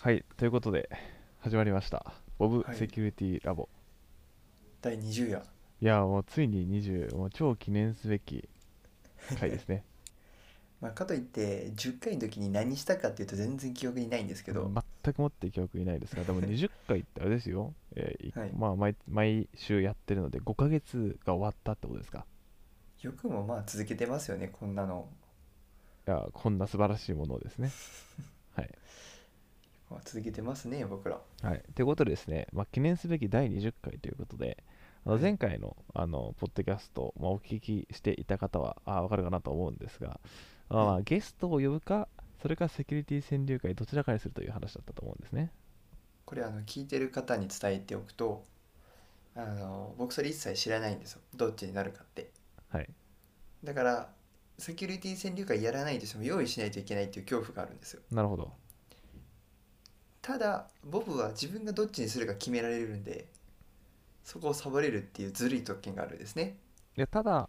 はい、ということで始まりました。ボブはいセキュリティラボ。第20夜い、や、もうついに20、もう超記念すべき回ですね。まあ、かといって10回の時に何したかっていうと全然記憶にないんですけど、全くもって記憶にないですが、でも 20回ってあれですよ。えーいはいまあ毎、毎週やってるので5ヶ月が終わったってことですか？よくもまあ続けてますよねこんなの、いや、こんな素晴らしいものをですね。はい。まあ、続けてますね僕ら。はい、ということでですね、まあ、記念すべき第20回ということで、あのはい。前回のあのポッドキャスト、まあ、お聞きしていた方はあ分かるかなと思うんですが、あまあゲストを呼ぶか、それかセキュリティ川柳会どちらかにするという話だったと思うんですね。これあの聞いてる方に伝えておくとあの僕それ一切知らないんですよ。どっちになるかって。はい。だからセキュリティ川柳会やらないとしても用意しないといけないっていう恐怖があるんですよ。なるほど。ただボブは自分がどっちにするか決められるんでそこをサボれるっていうずるい特権があるんですねいやただ、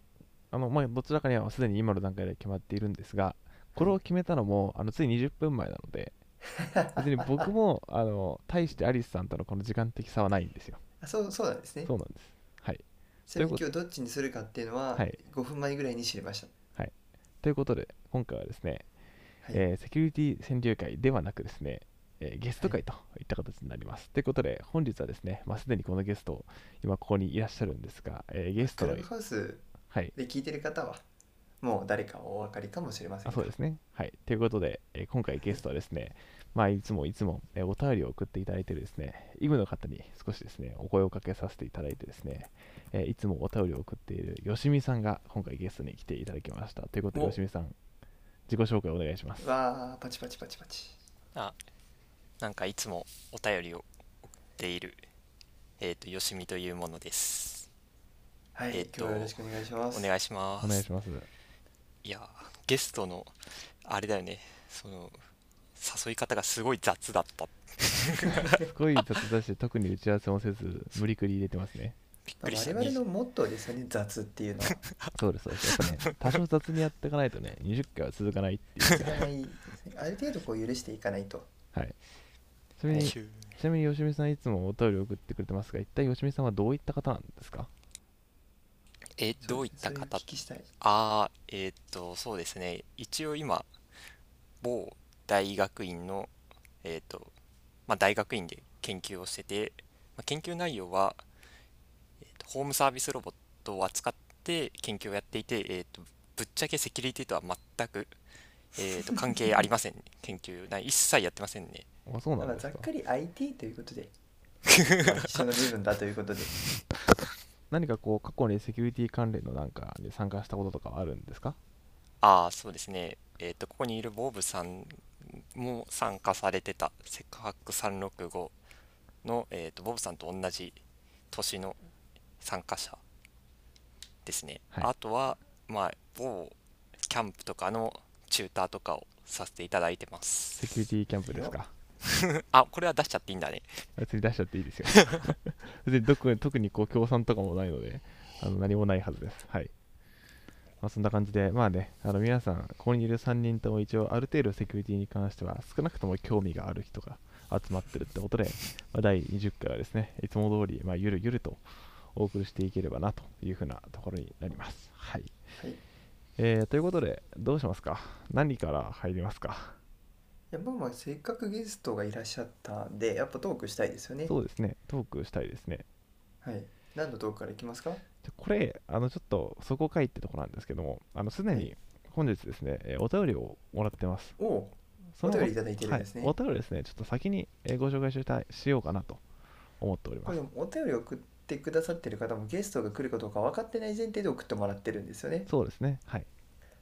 あのまあ、どちらかにはすでに今の段階で決まっているんですが、これを決めたのも、あのつい20分前なので、別に僕もあの大してアリスさんとのこの時間的差はないんですよ。あそうそうなんですねそうなんです。はい。ちなみに今日どっちにするかっていうのははい5分前ぐらいに知りました。ということで、今回はですね、はいえーセキュリティ川柳会ではなくですね、えーゲスト会といった形になります。ということで、本日はですね、まあ、すでにこのゲスト、今ここにいらっしゃるんですが、えーゲストのクラブ、ハウスはい、で聞いてる方はもう誰かお分かりかもしれませんそうですね。はい。ということで、えー今回ゲストはですね、まあ、いつもいつも、えーお便りを送っていただいているですね、イグの方に少しですね、お声をかけさせていただいてですね、えーいつもお便りを送っているよしみさんが今回ゲストに来ていただきました。ということで、およしみさん、自己紹介お願いします。わーパチパチパチパチあなんかいつもお便りを送っているえっ、とよしみというものですはい、えっと今日はよろしくお願いしますお願いしますお願いします。いやゲストのあれだよねその誘い方がすごい雑だったすごい雑だし、特に打ち合わせもせず、無理くり入れてますね。びっまあくりした我々のモットーですよね雑っていうのは そうです、そうです。やっぱね、多少雑にやっていかないとね、20回は続かないっていう。ある程度こう許していかないとはい。ちなみに、ち急なみに吉見さんいつもお便りを送ってくれてますが、一体吉見さんはどういった方なんですか？えどういった方？お聞きしたいああえっ、とそうですね。一応今某大学院のえっ、とまあ大学院で研究をしてて、まあ、研究内容は、えーとホームサービスロボットを扱って研究をやっていて、えー、とぶっちゃけセキュリティとは全く、えー、と関係ありませんね。研究内一切やってませんねあ、そうなまあんですか？ざっくり IT ということで。まあ一緒の部分だということで。何かこう、過去にセキュリティ関連のなんかに参加したこととかはあるんですか？ああそうですね。えっ、とここにいるボブさんも参加されてたセクハック365の、えー、とボブさんと同じ年の参加者ですね、はい。あとはまあ某キャンプとかのチューターとかをさせていただいてます。セキュリティキャンプですか？あこれは出しちゃっていいんだね別に出しちゃっていいですよ。別に特に特にこう協賛とかもないので、あの何もないはずです。はい。まあ、そんな感じで、まあね、あの皆さん、ここにいる3人とも一応、ある程度セキュリティに関しては、少なくとも興味がある人が集まってるってことで、まあ、第20回はですね、いつも通り、まあ、ゆるゆるとお送りしていければなというふうなところになります。はい。はいえー、ということで、どうしますか？何から入りますか？いやまあまあせっかくゲストがいらっしゃったんでやっぱトークしたいですよね。そうですね、トークしたいですね。はい。何のトークからいきますか？これ、あのちょっとそこかいってところなんですけども、あのすでにはい。本日ですね、えーお便りをもらってます。おおお便りいただいてるんですね。はい、お便りですね、ちょっと先にえーご紹介したいしようかなと思っております。お便り送ってくださってる方もゲストが来るかどうか分かってない前提で送ってもらってるんですよね。そうですね、はい。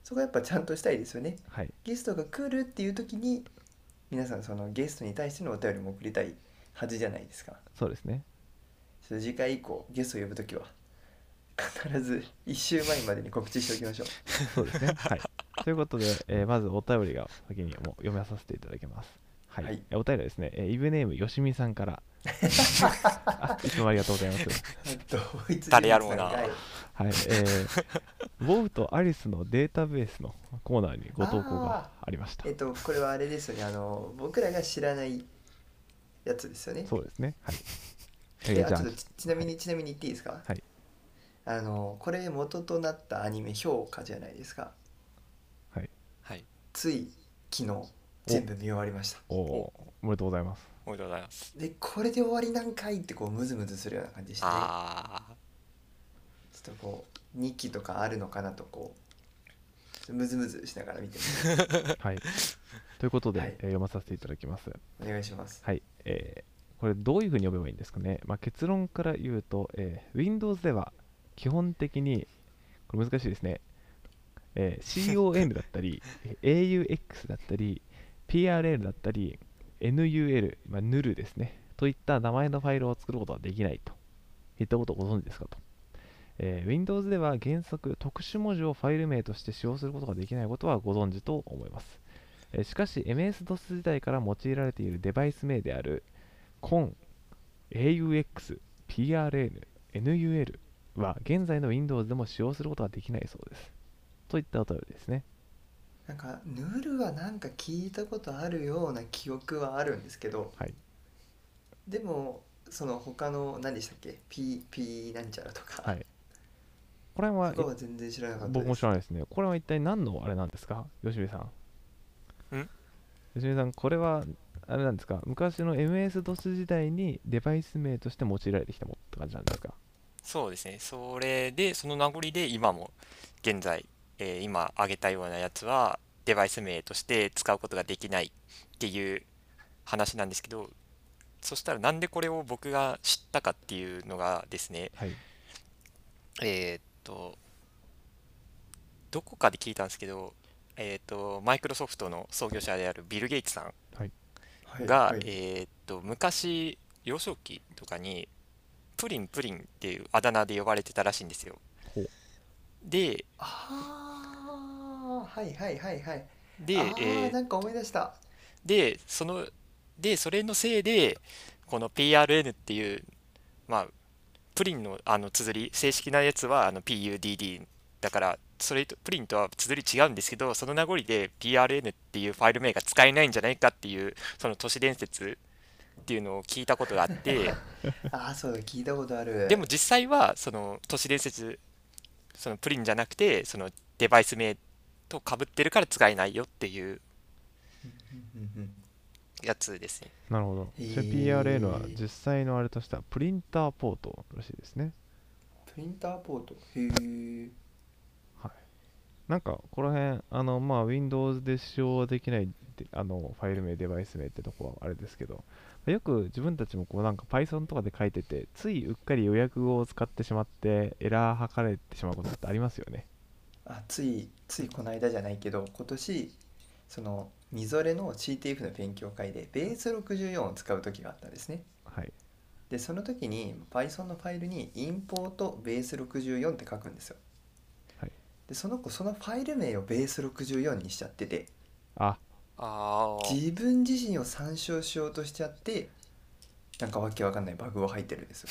そこはやっぱちゃんとしたいですよね。はい、ゲストが来るっていう時に皆さんそのゲストに対してのお便りも送りたいはずじゃないですかそうですね。ちょっと次回以降ゲストを呼ぶ時は必ず1週前までに告知しておきましょう そうですね。はい。ということで、えーまずお便りが先にもう読めさせていただきます。はい。はいえーお便りはですね、えーイブネームよしみさんから、あいつもありがとうございます。誰やろうな。はい、えー、ボブとアリスのデータベースのコーナーにご投稿がありました。え。っとこれはあれですよね。あの僕らが知らないやつですよね。そうですね。はい。えでーじゃちょっとちちなみにちなみに言っていいですか？はい。あのこれ元となったアニメ評価じゃないですか。はい。はい。つい昨日全部見終わりました。おおーおめでとうございますおめでとうございます。でこれで終わりなんかいってこうムズムズするような感じでして。ねああちょっとこう2期とかあるのかなとこうちょっとムズムズしながら見てます はい。ということで、はい。えー読まさせていただきます。お願いします。はい、えーこれどういうふうに読めばいいんですかね、まあ、結論から言うと、えー Windows では基本的にこれ難しいですね、えー CON だったりえー AUX だったり PRL だったり NUL、まあ、NUL ですねといった名前のファイルを作ることはできないといったことをご存知ですかと、えー Windows では原則特殊文字をファイル名として使用することができないことはご存知と思いますえーしかし MS-DOS 時代から用いられているデバイス名である CON、AUX、PRN、NUL は現在の Windows でも使用することができないそうです。といったお便りですね。なんかヌールはなんか聞いたことあるような記憶はあるんですけどはい。でもその他の何でしたっけ？P, P なんちゃらとか、はい。これはは全然知らなかったです僕も知らないですね。これは一体何のあれなんですか？吉見さん。ん？吉見さん、これはあれなんですか？昔の MS-DOS 時代にデバイス名として用いられてきたものって感じなんですか？そうですねそれでその名残で今も現在、えー今挙げたようなやつはデバイス名として使うことができないっていう話なんですけどそしたらなんでこれを僕が知ったかっていうのがですねはい。えーっとどこかで聞いたんですけどえーっとマイクロソフトの創業者であるビル・ゲイツさんはい。が、はい。えーっと昔幼少期とかにプリンプリンっていうあだ名で呼ばれてたらしいんですよ。でああはいはいはいはい。で,、あえー。ーなんか思い出した。でそのでそれのせいでこの PRN っていうまあプリンのあの綴り正式なやつはあの PUDD だからそれとプリンとは綴り違うんですけどその名残で PRN っていうファイル名が使えないんじゃないかっていうその都市伝説っていうのを聞いたことがあって。ああそうだ聞いたことある。でも実際はその都市伝説そのプリンじゃなくてそのデバイス名と被ってるから使えないよっていうやつですね。なるほど。へー。それ PRN は実際のあれとしてはプリンターポートらしいですね。プリンターポート？へえなんかこの辺あのまあ Windows で使用できないであのファイル名デバイス名ってとこはあれですけどよく自分たちもこうなんか Python とかで書いててついうっかり予約語を使ってしまってエラー図れてしまうことってありますよねあついついこの間じゃないけど今年そのみぞれの CTF の勉強会でベース64を使う時があったんですね。はい。でその時に Python のファイルにインポートベース64って書くんですよ。はい。でその子そのファイル名をベース64にしちゃってて。あ。自分自身を参照しようとしちゃってなんかわけわかんないバグが入ってるんですよ。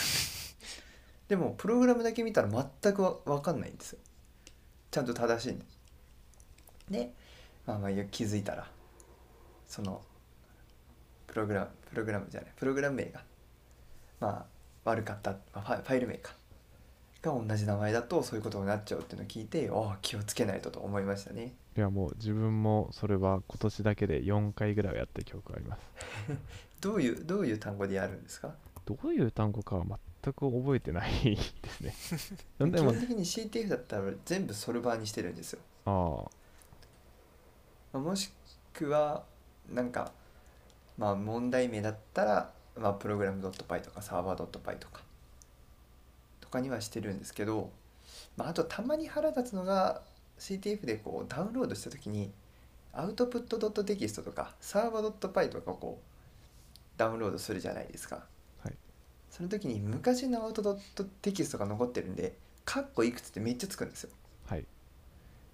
でもプログラムだけ見たら全くわわかんないんですよちゃんと正しいんですでまあまあ気づいたらそのプログラムプログラムじゃないプログラム名がまあ悪かった、まあファイファイル名かが同じ名前だとそういうことになっちゃうっていうのを聞いてああ気をつけないとと思いましたね。いやもう自分もそれは今年だけで4回ぐらいはやった記憶があります。どういうどういう単語でやるんですか？どういう単語かは全く覚えてない ですね。基本的に CTF だったら全部ソルバーにしてるんですよ。あまあもしくはなんかまあ問題名だったら、まあ、プログラム .py とかサーバー .py とかとかにはしてるんですけど、まあ、あとたまに腹立つのが CTF でこうダウンロードした時にアウトプット .text とかサーバー .py とかをこうダウンロードするじゃないですか、はいその時に昔のアウトドットテキストが残ってるんでカッコいくつってめっちゃつくんですよ。あはい。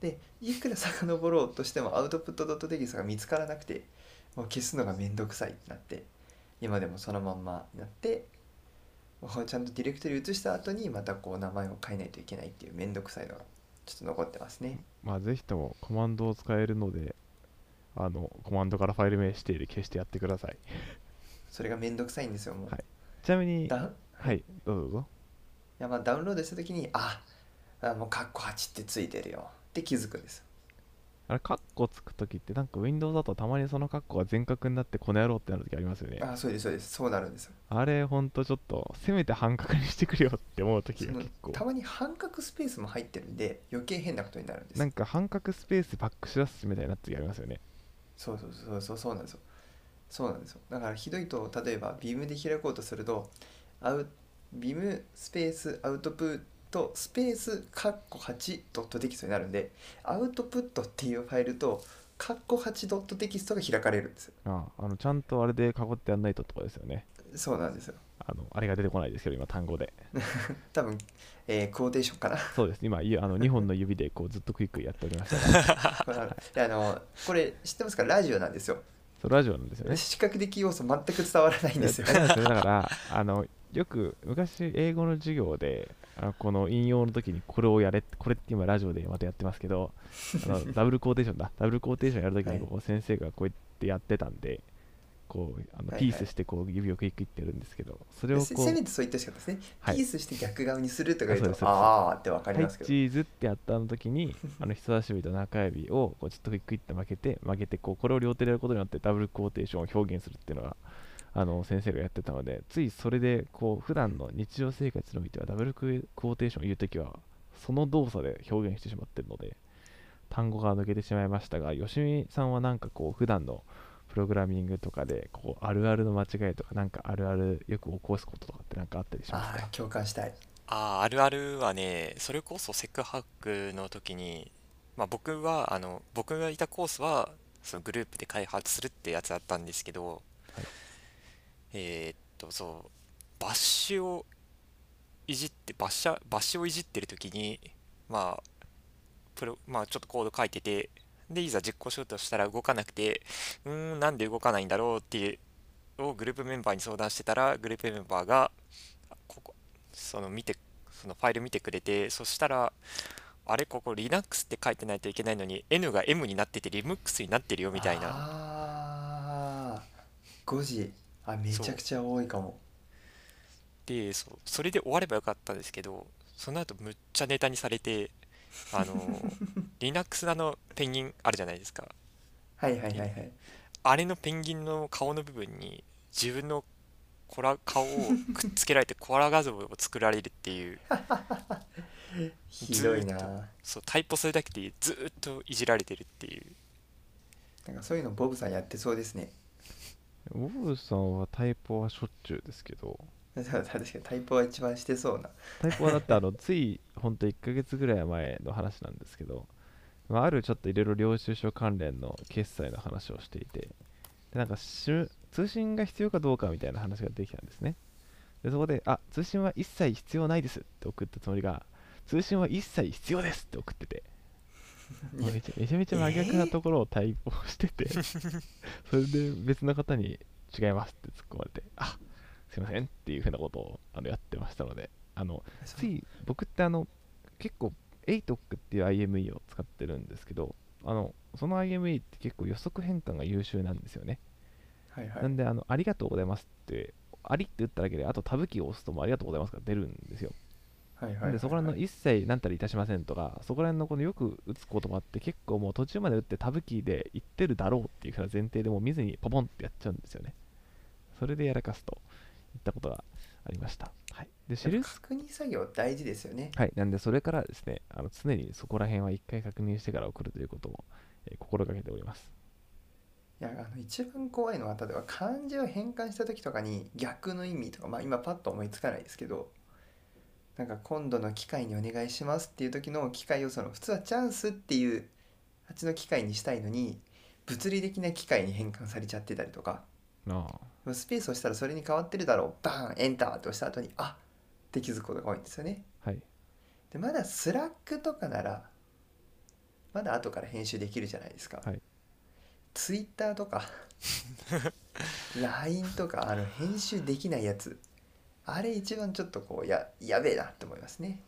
でいくら遡ろうとしてもアウトプットドットテキストが見つからなくてもう消すのがめんどくさいってなって今でもそのまんまになってもうちゃんとディレクトリ移した後にまたこう名前を変えないといけないっていうめんどくさいのがちょっと残ってますね。まあぜひともコマンドを使えるのであのコマンドからファイル名指定で消してやってください。それがめんどくさいんですよもう、はいちなみにダウはいどうぞ。どうぞいやまあダウンロードした時にああもうカッコ8ってついてるよ。って気づくんです。あれカッコつくときってなんか Windows だとたまにそのカッコが全角になってこの野郎ってなるときありますよね。あそうですそうです。そうなるんですよ。あれほんとちょっとせめて半角にしてくれよって思うときそのが結構。たまに半角スペースも入ってるんで余計変なことになるんです。なんか半角スペースバックし出すみたいにな時ありますよね。そうそうそうそうそうなんですよそうなんですよ。だからひどいと例えばビームで開こうとするとアウビームスペースアウトプットスペースカッコ8ドットテキストになるんでアウトプットっていうファイルとカッコ8ドットテキストが開かれるんですよ。ああのちゃんとあれで囲ってやんないとってことですよね。そうなんですよ。あのあれが出てこないですけど今単語で。多分、えークォーテーションかな。そうです。今いあの2本の指でこうずっとクイックやっておりましたがこれあのであのこれ知ってますか？ラジオなんですよそうラジオなんですよね。視覚的要素全く伝わらないんですよ だからあのよく昔英語の授業であのこの引用の時にこれをやれこれって今ラジオでまたやってますけどあのダブルコーテーションだ。ダブルコーテーションやる時にこう先生がこうやってやってたんでこうあのピースしてこう指をクイックイってやるんですけどそれをせこうせめてそう言ってほしかったですね、はい。ピースして逆側にするとか言うとああってわかはいりますけど、チーズってやったの時に あの人差し指と中指をこうちょっとクイックイって曲げて曲げてこうこれを両手でやることによってダブルコーテーションを表現するっていうのがあの先生がやってたのでついそれでこう普段の日常生活においてはダブルクォーテーションを言うときはその動作で表現してしまってるので単語が抜けてしまいましたが吉見さんはなんかこう普段のプログラミングとかでこうあるあるの間違いとかなんかあるあるよく起こすこととかってなんかあったりしますか？ああ共感したい。あああるあるはねそれこそセクハックの時に、まあ、僕はあの僕がいたコースはそのグループで開発するってやつだったんですけど、はい。えーっとそうバッシュをいじってバッシャバッシュをいじってる時にまあプロまあちょっとコード書いててでいざ実行しようとしたら動かなくてうーんなんで動かないんだろうっていうをグループメンバーに相談してたらグループメンバーがここその見てそのファイル見てくれてそしたらあれここ Linux って書いてないといけないのに N が M になってて Linux になってるよみたいな。ああ5時あめちゃくちゃ多いかも。でそうそれで終わればよかったんですけどその後むっちゃネタにされてあの Linux のあのペンギンあるじゃないですか。はいはいはいはい。あれのペンギンの顔の部分に自分のコラ顔をくっつけられてコラ画像を作られるっていう。ひどいな。そうタイプそれだけでずーっといじられてるっていう。なんかそういうのボブさんやってそうですね。ボブさんはタイプはしょっちゅうですけど。確かにタイプは一番してそうな。タイプはだってあのついほんと1ヶ月ぐらい前の話なんですけど、まあ、あるちょっといろいろ領収書関連の決済の話をしていてでなんか通信が必要かどうかみたいな話ができたんですね。でそこであ通信は一切必要ないですって送ったつもりが通信は一切必要ですって送ってて。めちゃめちゃめちゃ真逆なところをタイプをしてて、それで別の方に違いますって突っ込まれてあすいませんっていうふうなことをあのやってましたのであのつい僕ってあの結構 ATOC っていう IME を使ってるんですけどあのその IME って結構予測変換が優秀なんですよね、はいはい。なんであのありがとうございますってありって打っただけであとタブキーを押すともうありがとうございますが出るんですよ。でそこら辺の一切何たりいたしませんとかそこら辺のこのよく打つこともあって結構もう途中まで打ってタブキーで言ってるだろうっていうふうな前提でもう見ずにポポンってやっちゃうんですよね。それでやらかすといったことがありました。はい。でシェルス確認作業大事ですよね。はい、なんでそれからですね、あの常にそこら辺は一回確認してから送るということを、えー心がけております。いやあの一番怖いのは例えば漢字を変換した時とかに逆の意味とかまあ今パッと思いつかないですけどなんか今度の機会にお願いしますっていう時の機会をその普通はチャンスっていうあっちの機会にしたいのに物理的な機会に変換されちゃってたりとかあ。スペースをしたらそれに変わってるだろう。バーンエンターって押した後にあって気づくことが多いんですよね。あ、はい。でまだスラックとかならまだ後から編集できるじゃないですか、はい。ツイッターとか LINE とかあの編集できないやつ。あれ一番ちょっとこうややべえなって思いますね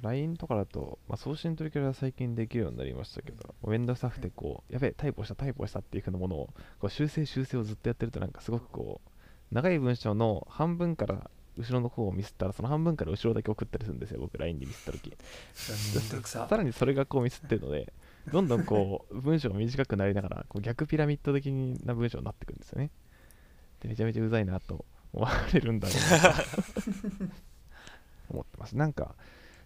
LINE とかだと、まあ、送信取り消しは最近できるようになりましたけど、めん。どくさくてこう、やべえ、タイプした、タイプしたっていうふうなものをこう修正、修正をずっとやってると、なんかすごくこう、長い文章の半分から後ろの方をミスったらその半分から後ろだけ送ったりするんですよ僕 LINE でミスった時。めんどくさ。さらにそれがこうミスってるのでどんどんこう文章が短くなりながらこう逆ピラミッド的な文章になってくるんですよね。でめちゃめちゃうざいなと思われるんだろうなと。思ってます。なんか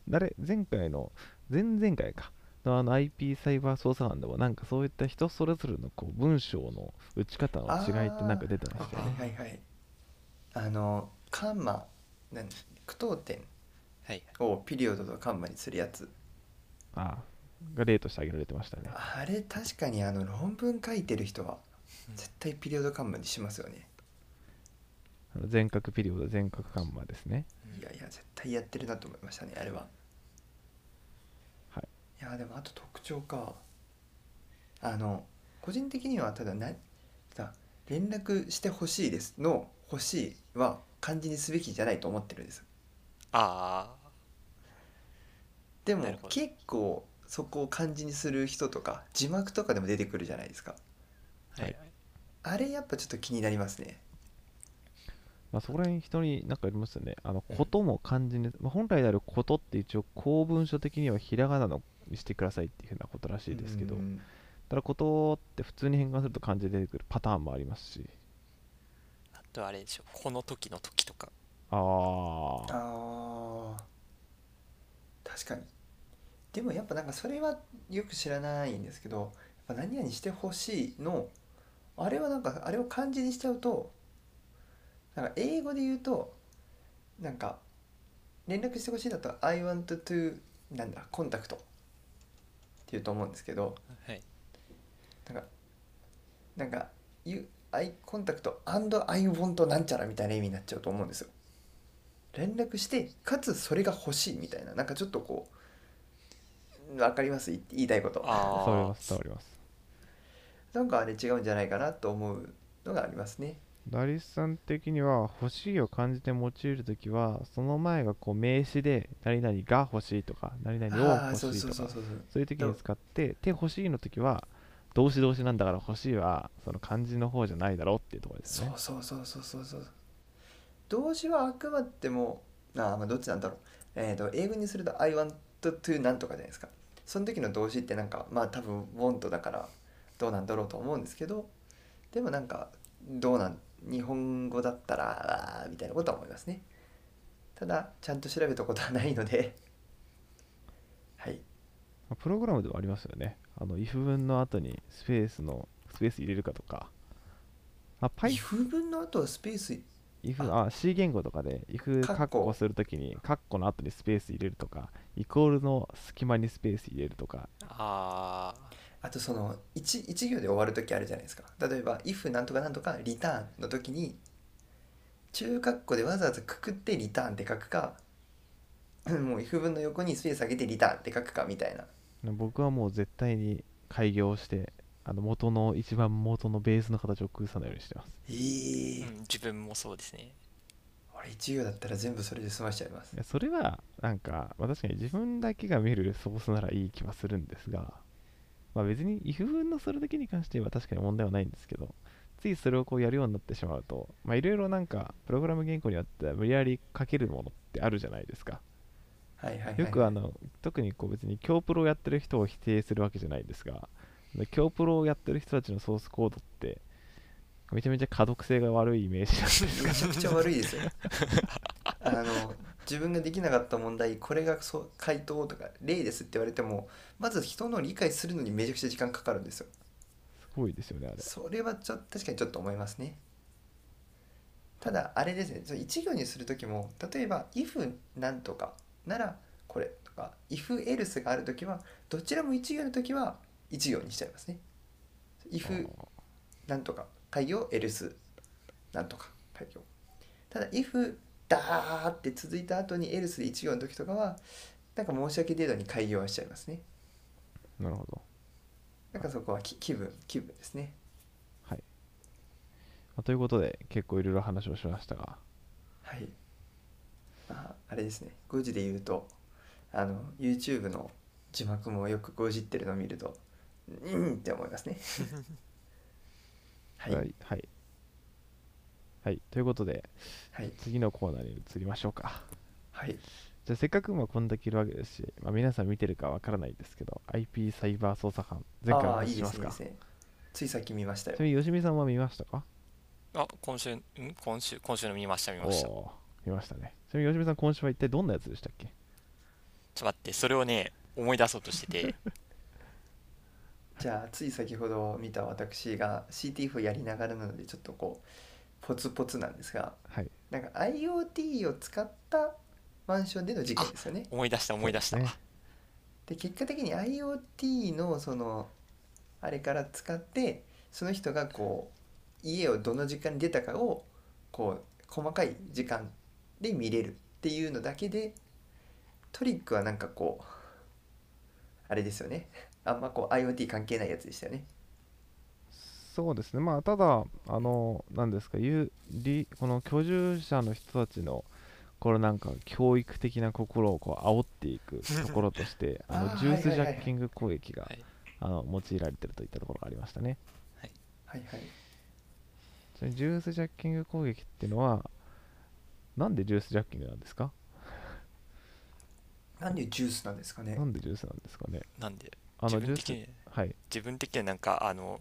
誰前回の前々回か。のあの IP サイバー捜査班でもなんかそういった人それぞれのこう文章の打ち方の違いってなんか出てましたよね。はいはいはい。あのカンマなん句読点。はい。をピリオドとカンマにするやつ。ああが例として挙げられてましたね。あれ確かにあの論文書いてる人はうん。絶対ピリオドカンマにしますよね。あの全角ピリオド全角カンマですねいやいや絶対やってるなと思いましたねあれは。はい。いやでもあと特徴か。あの個人的にはただなさ連絡してほしいですの欲しいは漢字にすべきじゃないと思ってるんです。あでもなるほど。結構そこを漢字にする人とか字幕とかでも出てくるじゃないですか。あはい、はい。あれやっぱちょっと気になりますねまあ、そこら辺人になんかありますよね。あの、うん。ことも漢字に、まあ、本来であることって一応公文書的にはひらがなのにしてくださいっていうふうなことらしいですけど、うんただことって普通に変換すると漢字で出てくるパターンもありますし、あとあれでしょこの時の時とか。ああ、確かに。でもやっぱなんかそれはよく知らないんですけどやっぱ何々してほしいのあれはなんかあれを漢字にしちゃうとなんか英語で言うとなんか連絡してほしいだと I want to なんだコンタクト。っていうと思うんですけどはい。なんかなんか You I コンタクト and I want なんちゃらみたいな意味になっちゃうと思うんですよ。連絡してかつそれが欲しいみたいな。なんかちょっとこうわかります？い言いたいこと。あ伝わります、伝わります。なんかあれ違うんじゃないかなと思うのがありますねダリスさん的には欲しいを漢字で用いるときは、その前がこう名詞で何々が欲しいとか、何々を欲しいとかそういう時に使って、手欲しいの時は、動詞動詞なんだから欲しいはその漢字の方じゃないだろうっていうところですそうね。そうそうそうそうそう。動詞はあくまでもあーまあどっちなんだろう。えー、と英語にすると I want to なんとかじゃないですか。その時の動詞ってなんかまあ多分 want だからどうなんだろうと思うんですけどでもなんかどうなん日本語だったらあーみたいなことは思いますね。ただちゃんと調べたことはないので。はい。まあプログラムではありますよね。あの、if 文の後にスペースの、スペース入れるかとか。あ、Python、if 文の後はスペース if、あ、C 言語とかで、if カッコカッコするときに、カッコの後にスペース入れるとか、イコールの隙間にスペース入れるとか、ああとその 1, 一行で終わる時あるじゃないですか。例えば if なんとかなんとかリターンの時に中括弧でわざわざくくってリターンって書くかもう if 文の横にスペース上げてリターンって書くかみたいな。僕はもう絶対に開業して、あの元の一番元のベースの形を崩さないようにしてます。えー、ーうん、自分もそうですね。俺1行だったら全部それで済ましちゃいます。いやそれはなんか、まあ、確かに自分だけが見るソースならいい気はするんですが、まあ、別に if 文のそれだけに関しては確かに問題はないんですけどついそれをこうやるようになってしまうとまあいろいろなんかプログラム言語によっては無理やり書けるものってあるじゃないですか。はいはいはい、はい、よくあの特にこう別に強プロをやってる人を否定するわけじゃないですが強プロをやってる人たちのソースコードってめちゃめちゃ可読性が悪いイメージなんですめちゃくちゃ悪いですよ。あの自分ができなかった問題これがそう回答とか例ですって言われてもまず人の理解するのにめちゃくちゃ時間かかるんですよ。すごいですよねあれ。それはちょ確かにちょっと思いますね。ただあれですね。その一行にする時も例えば if なんとかならこれとか if else がある時はどちらも一行の時は一行にしちゃいますね。if なんとか開業 else なんとか開業ただ if ダーって続いた後に else で一行の時とかはなんか申し訳程度に開業はしちゃいますね。なるほど。なんかそこはき気分気分ですね。はい、まあということで結構いろいろ話をしましたが。はい。ああれですね、5時で言うと、あの、YouTube の字幕もよく5時ってるのを見ると、うんって思いますね。はい。はい。はい、はいということではい。次のコーナーに移りましょうか。はい。じゃあせっかくまあこんだけいるわけですし、まあ、皆さん見てるかわからないですけど IP サイバー捜査班前回お話ししますすかねいいですね。ついさっき見ましたよ。ちなみに吉見さんは見ましたか？あ今週ん？今週今週の見ました見ました。見ましたね。ちなみに吉見さん今週は一体どんなやつでしたっけ？と待ってそれをね思い出そうとしてて。じゃあつい先ほど見た私が CTF をやりながらなのでちょっとこうポツポツなんですがはい。なんか IoT を使ったマンションでの事件ですよね。思い出した思い出した、で結果的に IoT のそのあれから使ってその人がこう家をどの時間に出たかをこう細かい時間で見れるっていうのだけでトリックはなんかこうあれですよね。あんまこう IoT 関係ないやつでしたよねそうですね、まあ、ただ、あの、なんですか、有利この居住者の人たちの、これなんか教育的な心をこう煽っていくところとして、あのジュースジはいはいはい。ャッキング攻撃が、はい。あの用いられてるといったところがありましたね。はい。はいちなみにジュースジャッキング攻撃っていうのは、なんでジュースジャッキングなんですか？なんでジュースなんですかね？なんでジュースなんですかね？なんで？あのジュース自分的にはい。自分的にはなんかあの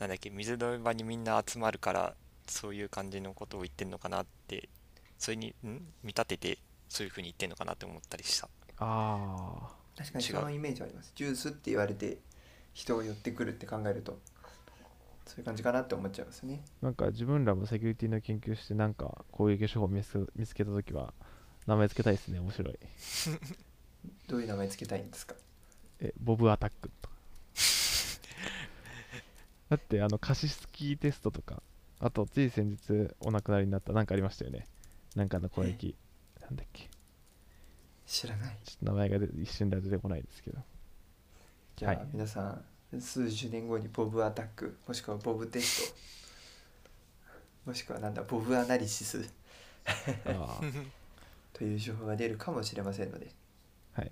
なんだっけ水飲み場にみんな集まるからそういう感じのことを言ってんのかなってそれにん？見立ててそういうふうに言ってんのかなって思ったりした。あ確かに違う。そのイメージはあります。ジュースって言われて人が寄ってくるって考えるとそういう感じかなって思っちゃいますね。ー、なんか自分らもセキュリティの研究して、なんか攻撃手法を見つけ見つけたときは、名前つけたいですね、面白い。どういう名前つけたいんですか？え、ボブアタック。だって、あの、貸しスキーテストとか、あと、つい先日お亡くなりになった、なんかありましたよね。なんかの攻撃。なんだっけ。知らないちょっと名前が一瞬では出てこないですけど。じゃあ、はい皆さん数十年後にボブアタックもしくはボブテストもしくはなんだボブアナリシス という情報が出るかもしれませんので、はい。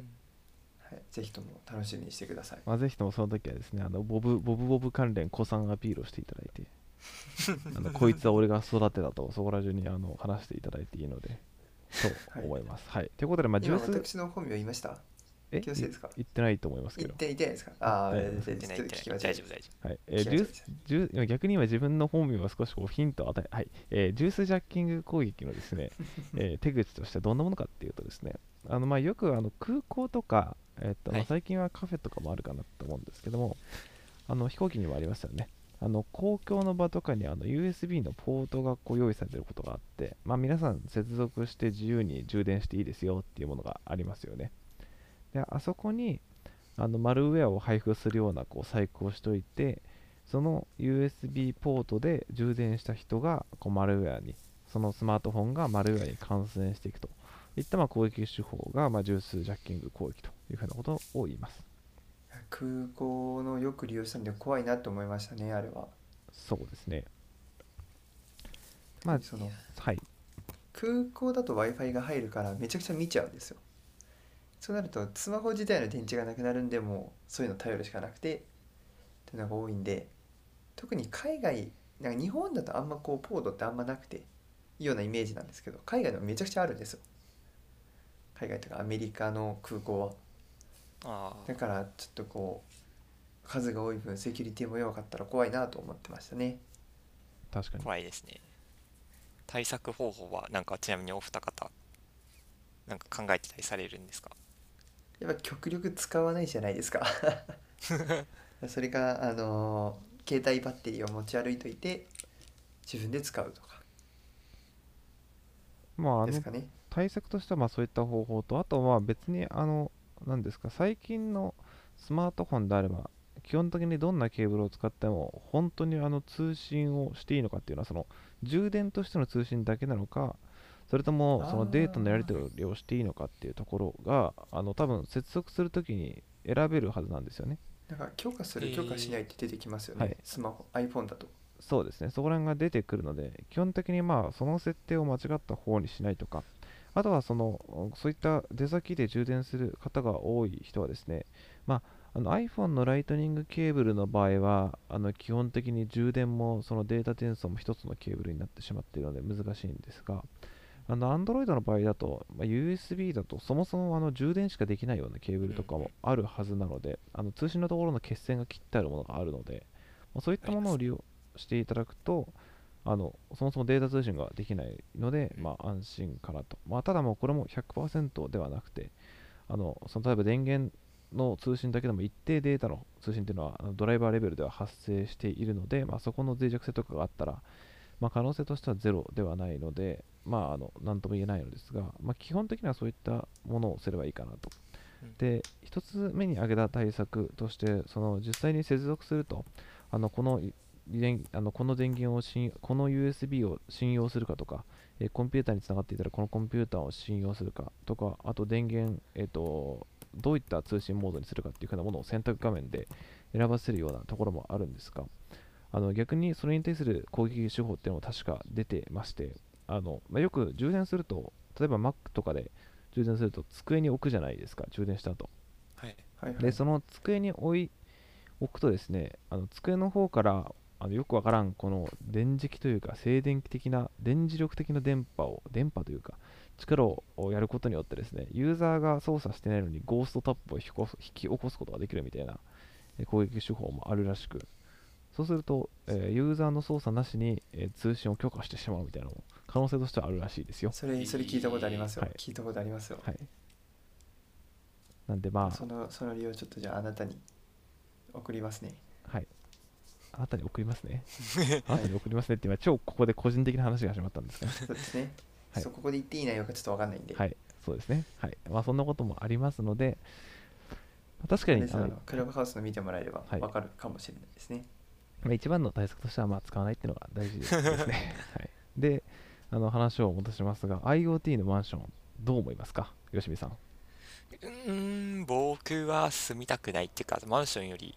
はい、ぜひとも楽しみにしてください。まあ、ぜひともその時はですね、あのボブボブボブ関連古参アピールをしていただいて、あのこいつは俺が育てたとそこら中にあの話していただいていいので、と思います。はい。ということで、まあ、ジ今ュース、私の本名言いました？え？気のせいですか？言ってないと思いますけど、言って言ってないですか？ああ、言ってない言ってない。大丈夫大丈はい。えージュースジュ逆に今自分の本名は少しこうヒントを与え、はい。えージュースジャッキング攻撃のですね、えー手口としてはどんなものかっていうとですね、あのまあよくあの空港とか、えーっとまあはい最近はカフェとかもあるかなと思うんですけども、あの飛行機にもありますよね。あの公共の場とかにあの USB のポートがこう用意されていることがあって、まあ、皆さん接続して自由に充電していいですよっていうものがありますよね。であそこにあのマルウェアを配布するようなこう細工をしておいて、その USB ポートで充電した人がこうマルウェアに、そのスマートフォンがマルウェアに感染していくといったまあ攻撃手法がまあジュースジャッキング攻撃というふうなことを言います。空港のよく利用したんで怖いなと思いましたねあれはそうですね。まあ、そのはい。空港だと w i f i が入るからめちゃくちゃ見ちゃうんですよそうなるとスマホ自体の電池がなくなるんでもうそういうの頼るしかなくてっていうのが多いんで特に海外なんか日本だとあんまこうポートってあんまなくていいようなイメージなんですけど海外でもめちゃくちゃあるんですよ海外とかアメリカの空港は。夫あ。だからちょっとこう数が多い分セキュリティも弱かったら怖いなと思ってましたね。確かに。あ怖いですね。対策方法はなんかちなみにお二方なんか考えてたりされるんですか？やっぱ極力使わないじゃないですか。それかあの携帯バッテリーを持ち歩いといて自分で使うとか。まあ、あのですかね対策としてはまあそういった方法と、あとは別に、あの、何ですか、最近のスマートフォンであれば、基本的にどんなケーブルを使っても、本当にあの通信をしていいのかっていうのは、その充電としての通信だけなのか、それともそのデータのやり取りをしていいのかっていうところが、あの多分接続するときに選べるはずなんですよね。だから許可するえー。許可しないって出てきますよね、はい。スマホ iPhone だと。そうですね、そこら辺が出てくるので、基本的にまあその設定を間違った方にしないとか、あとはそのそういった出先で充電する方が多い人はですね、まあの iPhone のライトニングケーブルの場合はあの基本的に充電もそのデータ転送も一つのケーブルになってしまっているので難しいんですがあの Android の場合だと、まあ、USB だとそもそもあの充電しかできないようなケーブルとかもあるはずなので、あの通信のところの血線が切ってあるものがあるので、まあ、そういったものを利用していただくとあのそもそもデータ通信ができないので、まあ、安心かなと、まあ、ただもうこれも100%ではなくてあのその例えば電源の通信だけでも一定データの通信というのはドライバーレベルでは発生しているので、まあ、そこの脆弱性とかがあったら、まあ、可能性としてはゼロではないので、まあ、あの何とも言えないのですが、まあ、基本的にはそういったものをすればいいかなと。うん。で、一つ目に挙げた対策として、その実際に接続すると、あのこのあのこの電源を信この USB を信用するかとか、えーコンピューターにつながっていたらこのコンピューターを信用するかとか、あと電源、えー、とどういった通信モードにするかっていうふうなものを選択画面で選ばせるようなところもあるんですが、あの逆にそれに対する攻撃手法っていうのも確か出てまして、あのまあ、よく充電すると、例えば Mac とかで充電すると机に置くじゃないですか、充電した後。はいはいはいで、その机に置い置くとですね、あの机の方からあのよくわからんこの電磁気というか静電気的な電磁力的な電波を電波というか力をやることによってですねユーザーが操作してないのにゴーストタップを引き起こす引き起こすことができるみたいなえー攻撃手法もあるらしく。そうすると、えーユーザーの操作なしに、えー通信を許可してしまうみたいなのも可能性としてはあるらしいですよ。それそれ聞いたことありますよ、はい。聞いたことありますよ、はい。なんでまそのその理由をちょっとじゃああなたに送りますねあたに送りますね。あなたに送りますねって今超ここで個人的な話が始まったんですかね そうですね、はい。そうここで言っていい内容かちょっとわかんないんで、はい、そうですね。はい。まあ、そんなこともありますので、まあ確かにあのクラブハウスの見てもらえればはい。わかるかもしれないですね、まあ、一番の対策としては、まあ、使わないっていうのが大事ですね。はい、で、あの話を戻しますが、IoT のマンション、どう思いますか、吉見さん。うーん僕は住みたくないっていうかマンションより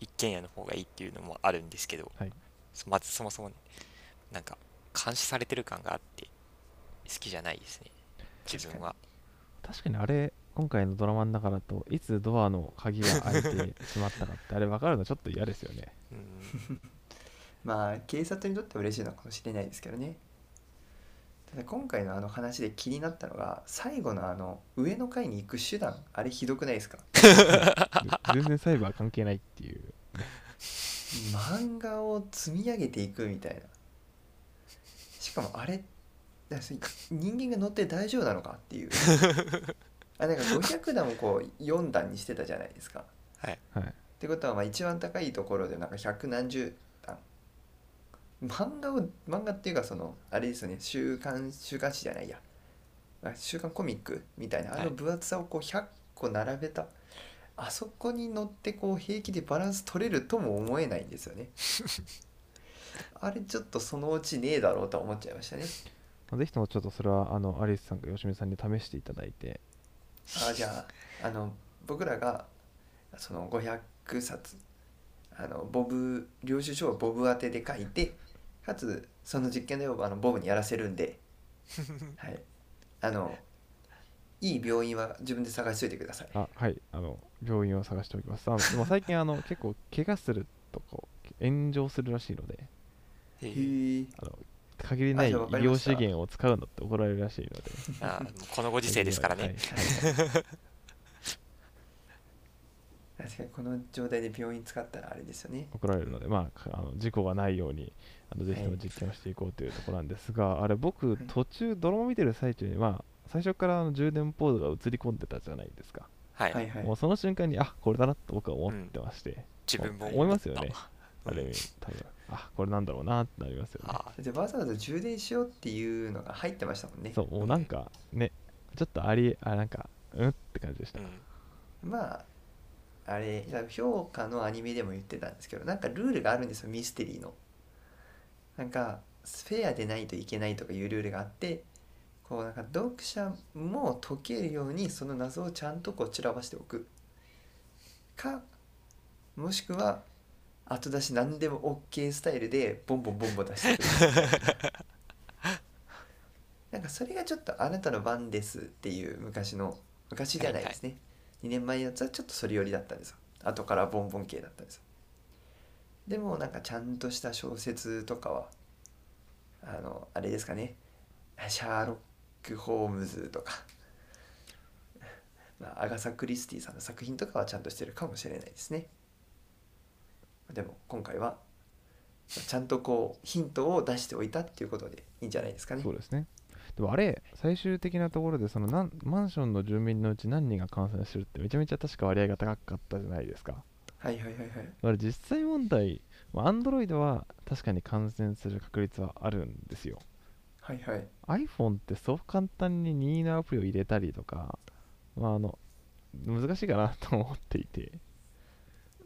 一軒家の方がいいっていうのもあるんですけど、はい。そまずそもそもねなんか監視されてる感があって好きじゃないですね自分は。確かに。あれ、今回のドラマの中だと、いつドアの鍵が開いてしまったかって、あれ分かるのちょっと嫌ですよね。うん。まあ警察にとっては嬉しいのかもしれないですけどね。ただ今回のあの話で気になったのが最後のあの上の階に行く手段あれひどくないですか？全然サイバー関係ないっていう。漫画を積み上げていくみたいな。しかもあれ人間が乗って大丈夫なのかっていう。あなんか500段をこう4段にしてたじゃないですか。はい。はい。ってことはまあ一番高いところでなんか百何十段。漫画を漫画っていうかそのあれですよね。週刊週刊誌じゃないや。あ週刊コミックみたいな。あはい。の分厚さをこう100個並べた、あそこに乗ってこう平気でバランス取れるとも思えないんですよね。あれちょっとそのうちねえだろうとは思っちゃいましたね。まあぜひともちょっとそれは、あの、アリスさんか吉見さんに試していただいて、あじゃああの僕らがその500冊あのボブ領収書をボブ宛てで書いてかつその実験であのボブにやらせるんで、はい、あのいい病院は自分で探しといてください。あはい。あの病院を探しておきます。あでも 最近あの結構怪我するとこう炎上するらしいのであの限りない医療資源を使うのって怒られるらしいので。あこのご時世ですからね、はい。確かにこの状態で病院使ったらあれですよね。怒られるので、まあ、かあの事故がないようにあのぜひとも実験をしていこうというところなんですが、あれ僕はい。途中ドラマ見てる最中に、まあ、最初からあの充電ポートが映り込んでたじゃないですか、はい、はいはい。もうその瞬間にあこれだなと僕は思ってまして、自分も思いますよね。うんあれ多分あこれなんだろうなってなりますよね。あでわざわざ充電しようっていうのが入ってましたもんね。そうもうなんかねちょっとありあなんかうんって感じでした、ーうん。まああれ評価のアニメでも言ってたんですけどなんかルールがあるんですよミステリーの。なんかフェアでないといけないとかいうルールがあってこうなんか読者も解けるようにその謎をちゃんとこう散らばしておく。かもしくは後出し何でも OK スタイルでボンボンボンボン出してくる。なんかそれがちょっとあなたの番ですっていう昔の昔じゃないですね、2年前のやつはちょっとそれ寄りだったんですよ。後からボンボン系だったんですよ。でもなんかちゃんとした小説とかはあのあれですかね。シャーロック・ホームズとか、まあ、アガサ・クリスティさんの作品とかはちゃんとしてるかもしれないですね。でも今回はちゃんとこうヒントを出しておいたっていうことでいいんじゃないですかね。そうですね。でもあれ最終的なところでそのなんマンションの住民のうち何人が感染してるってめちゃめちゃ確か割合が高かったじゃないですか。はいはいはいはい。だから実際問題まあ Android は確かに感染する確率はあるんですよはいはい。iPhone ってそう簡単に任意のアプリを入れたりとか、まあ、あの難しいかなと思っていて。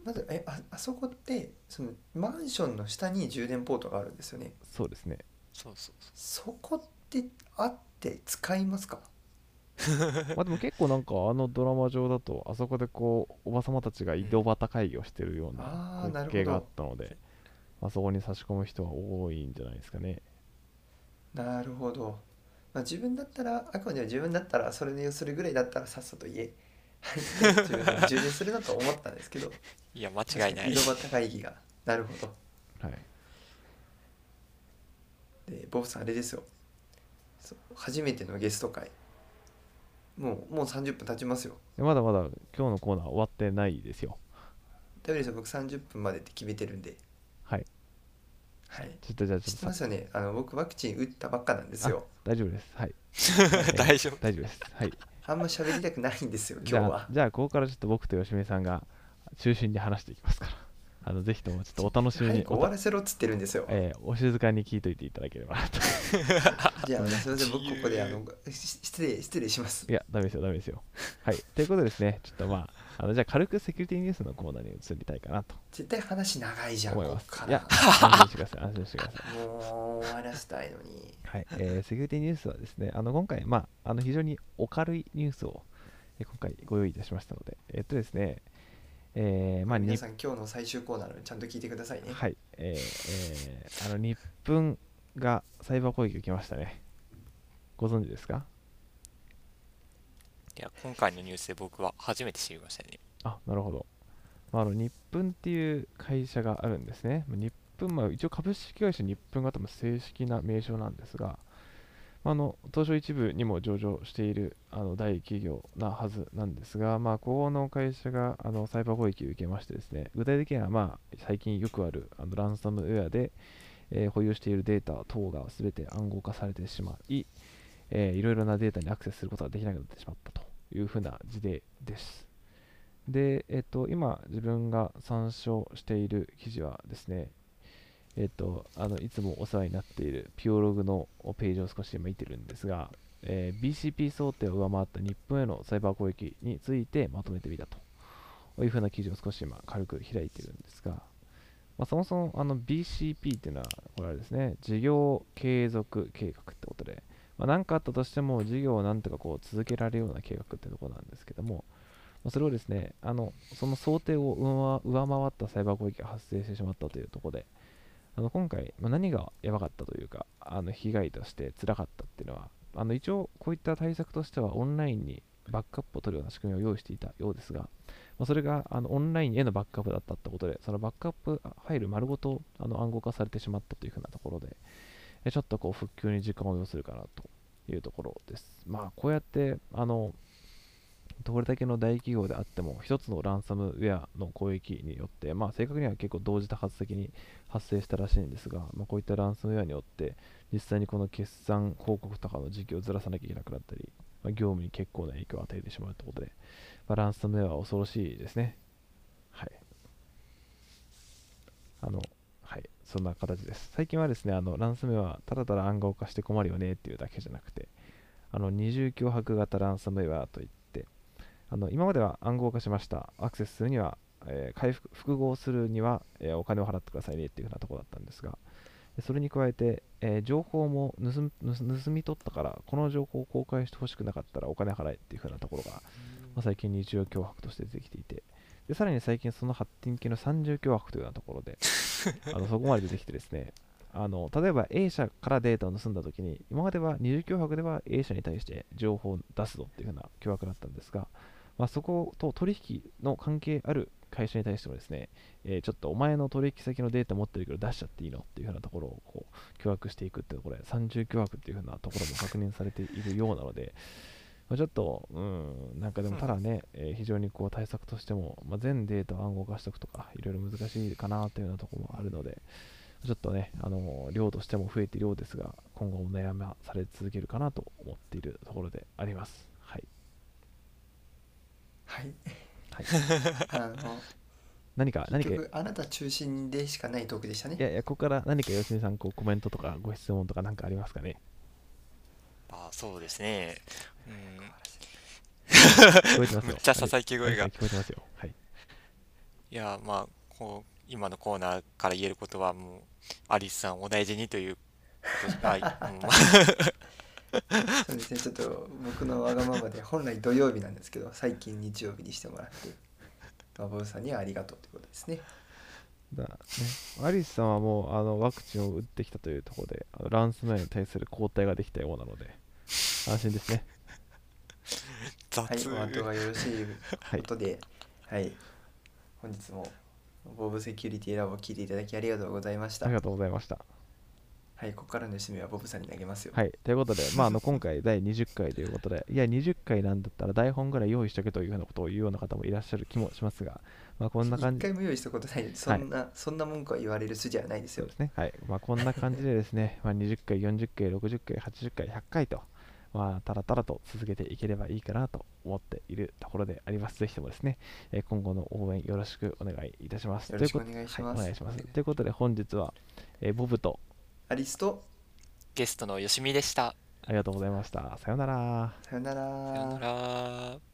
まずえああそこってそのマンションの下に充電ポートがあるんですよね。そうですね。そうそうそそこってあって使いますか？まあでも結構なんかあのドラマ上だとあそこでこうおばさまたちが井戸端会議をしてるようあな光景があったので、まあ、そこに差し込む人は多いんじゃないですかねなるほど、まあ、自分だったらあくまでも自分だったらそれにするぐらいだったらさっさと家入って自分で充電するなと思ったんですけど。う いや間違いない。井戸端会議がなるほど。はい。でボブさんあれですよ。初めてのゲスト会。もうもう30分経ちますよ。でまだまだ今日のコーナー終わってないですよ。大丈夫ですよ。僕30分までって決めてるんで。はいはい。ちょっとじゃあち知ってょっとますよね。あの僕ワクチン打ったばっかなんですよ。大丈夫です。はい。大丈夫。大丈夫です。はい。あんま喋りたくないんですよじゃあ今日は。じゃあここからちょっと僕と吉見さんが中心に話していきますから。あのぜひともちょっとお楽しみに。終わらせろっつってるんですよ。えーお静かに聞いといていただければなと。じゃあすいません。僕ここであのし失礼失礼します。いやダメですよダメですよ。はい。ということでですねちょっとまああのじゃあ軽くセキュリティニュースのコーナーに移りたいかなと。絶対話長いじゃん思います。こっかいやら 安心してください安心してください。もう終わらせたいのに。はい、えーセキュリティニュースはですね、あの今回、まあ、あの非常にお軽いニュースを、えー今回ご用意いたしましたので、えっとですね、えーまあ、に皆さん今日の最終コーナーなのでちゃんと聞いてくださいね。はい、えーえーあの日本がサイバー攻撃を受けましたね。ご存知ですか？いや今回のニュースで僕は初めて知りましたねあ、なるほど。まあ、あの日本っていう会社があるんですね。日本、まあ、一応株式会社日本が多分正式な名称なんですが、まああの東証一部にも上場しているあの大企業なはずなんですが、まあ、ここの会社があのサイバー攻撃を受けましてですね、具体的には、まあ、最近よくあるあのランサムウェアで、えー保有しているデータ等が全て暗号化されてしまい、えーいろいろなデータにアクセスすることができなくなってしまったというふうな事例です。で、えっと、今自分が参照している記事はですね、えっと、あのいつもお世話になっているピオログのページを少し今見てるんですが、えー BCP 想定を上回った日本へのサイバー攻撃についてまとめてみたというふうな記事を少し今軽く開いてるんですが、まあ、そもそもあの BCP っていうのはこれはですね事業継続計画ってことでまあ、何かあったとしても事業をなんとかこう続けられるような計画ってところなんですけども、まあそれをですねあのその想定を上回ったサイバー攻撃が発生してしまったというところであの今回、まあ、何がやばかったというかあの被害として辛かったっていうのはあの一応こういった対策としてはオンラインにバックアップを取るような仕組みを用意していたようですが、まあ、それがあのオンラインへのバックアップだったってことでそのバックアップファイル丸ごとあの暗号化されてしまったというふうなところでえちょっとこう復旧に時間を要するかなというところです。まあこうやってあのどれだけの大企業であっても一つのランサムウェアの攻撃によって、まあ、正確には結構同時多発的に発生したらしいんですが、まあ、こういったランサムウェアによって実際にこの決算報告とかの時期をずらさなきゃいけなくなったり、まあ、業務に結構な影響を与えてしまうということで、まあ、ランサムウェアは恐ろしいですね。はい。あの、そんな形です。最近はですね、あのランサムウェア、ただただ暗号化して困るよねっていうだけじゃなくて、あの二重脅迫型ランサムウェアといって、あの今までは暗号化しました、アクセスするには、えー回復複合するには、えーお金を払ってくださいねっていうふうなところだったんですが、それに加えて、えー情報も盗み取ったから、この情報を公開してほしくなかったらお金払えっていうふうなところが、まあ、最近日常脅迫として出てきていて、でさらに最近その発展系の三重脅迫というようなところで、あのそこまで出てきてですね、あの例えば A 社からデータを盗んだときに、今までは二重脅迫では A 社に対して情報を出すぞっていうふうな脅迫だったんですが、まあ、そこと取引の関係ある会社に対してもですね、えーちょっとお前の取引先のデータ持ってるけど出しちゃっていいのっていうふうなところをこう凶悪していくってところで三重凶悪っていうふうなところも確認されているようなので、まあ、ちょっと、うん、なんかでもただね、えー非常にこう対策としても、まあ、全データを暗号化しておくとか、いろいろ難しいかなというようなところもあるので、ちょっとね、あの量としても増えているようですが、今後も悩まされ続けるかなと思っているところであります。はい。はい。はい、あの何か、何か、あなた中心でしかないトークでしたね。やいや、ここから何か吉見さん、こうコメントとかご質問とか何かありますかね？あそうですね。うん。聞こえてますよ。むっちゃささやき声がはい聞こえてますよ。はい。いや、まあ、こう、今のコーナーから言えることは、もう、アリスさんお大事にということしか、うんまあ そうですねちょっと僕のわがままで本来土曜日なんですけど最近日曜日にしてもらって馬ボブさんにはありがとうということですねだね、アリスさんはもうあのワクチンを打ってきたというところで、あのランスメイに対する抗体ができたようなので、安心ですね。雑、はいお後がよろしいはいことではい、本日もボブセキュリティラボを聞いていただきありがとうございましたありがとうございました。はいここからの締めはボブさんに投げますよはい、ということで、まあ、あの今回第20回ということで、いや、20回なんだったら台本ぐらい用意しとけというようなことを言うような方もいらっしゃる気もしますが、まあ、こんな感じ一回も用意したことないそんな、そんな文句は言われる筋はないですよそうですね。はい。まあ、こんな感じでですね、まあ、20回、40回、60回、80回、100回と、まあ、たらたらと続けていければいいかなと思っているところであります。ぜひともですね、えー今後の応援よろしくお願いいたします。よろしくお願いしますはお願いします。お願いということで、本日は、えーボブとアリスとゲストのよしみでした。ありがとうございました。さようなら。さよならさよなら。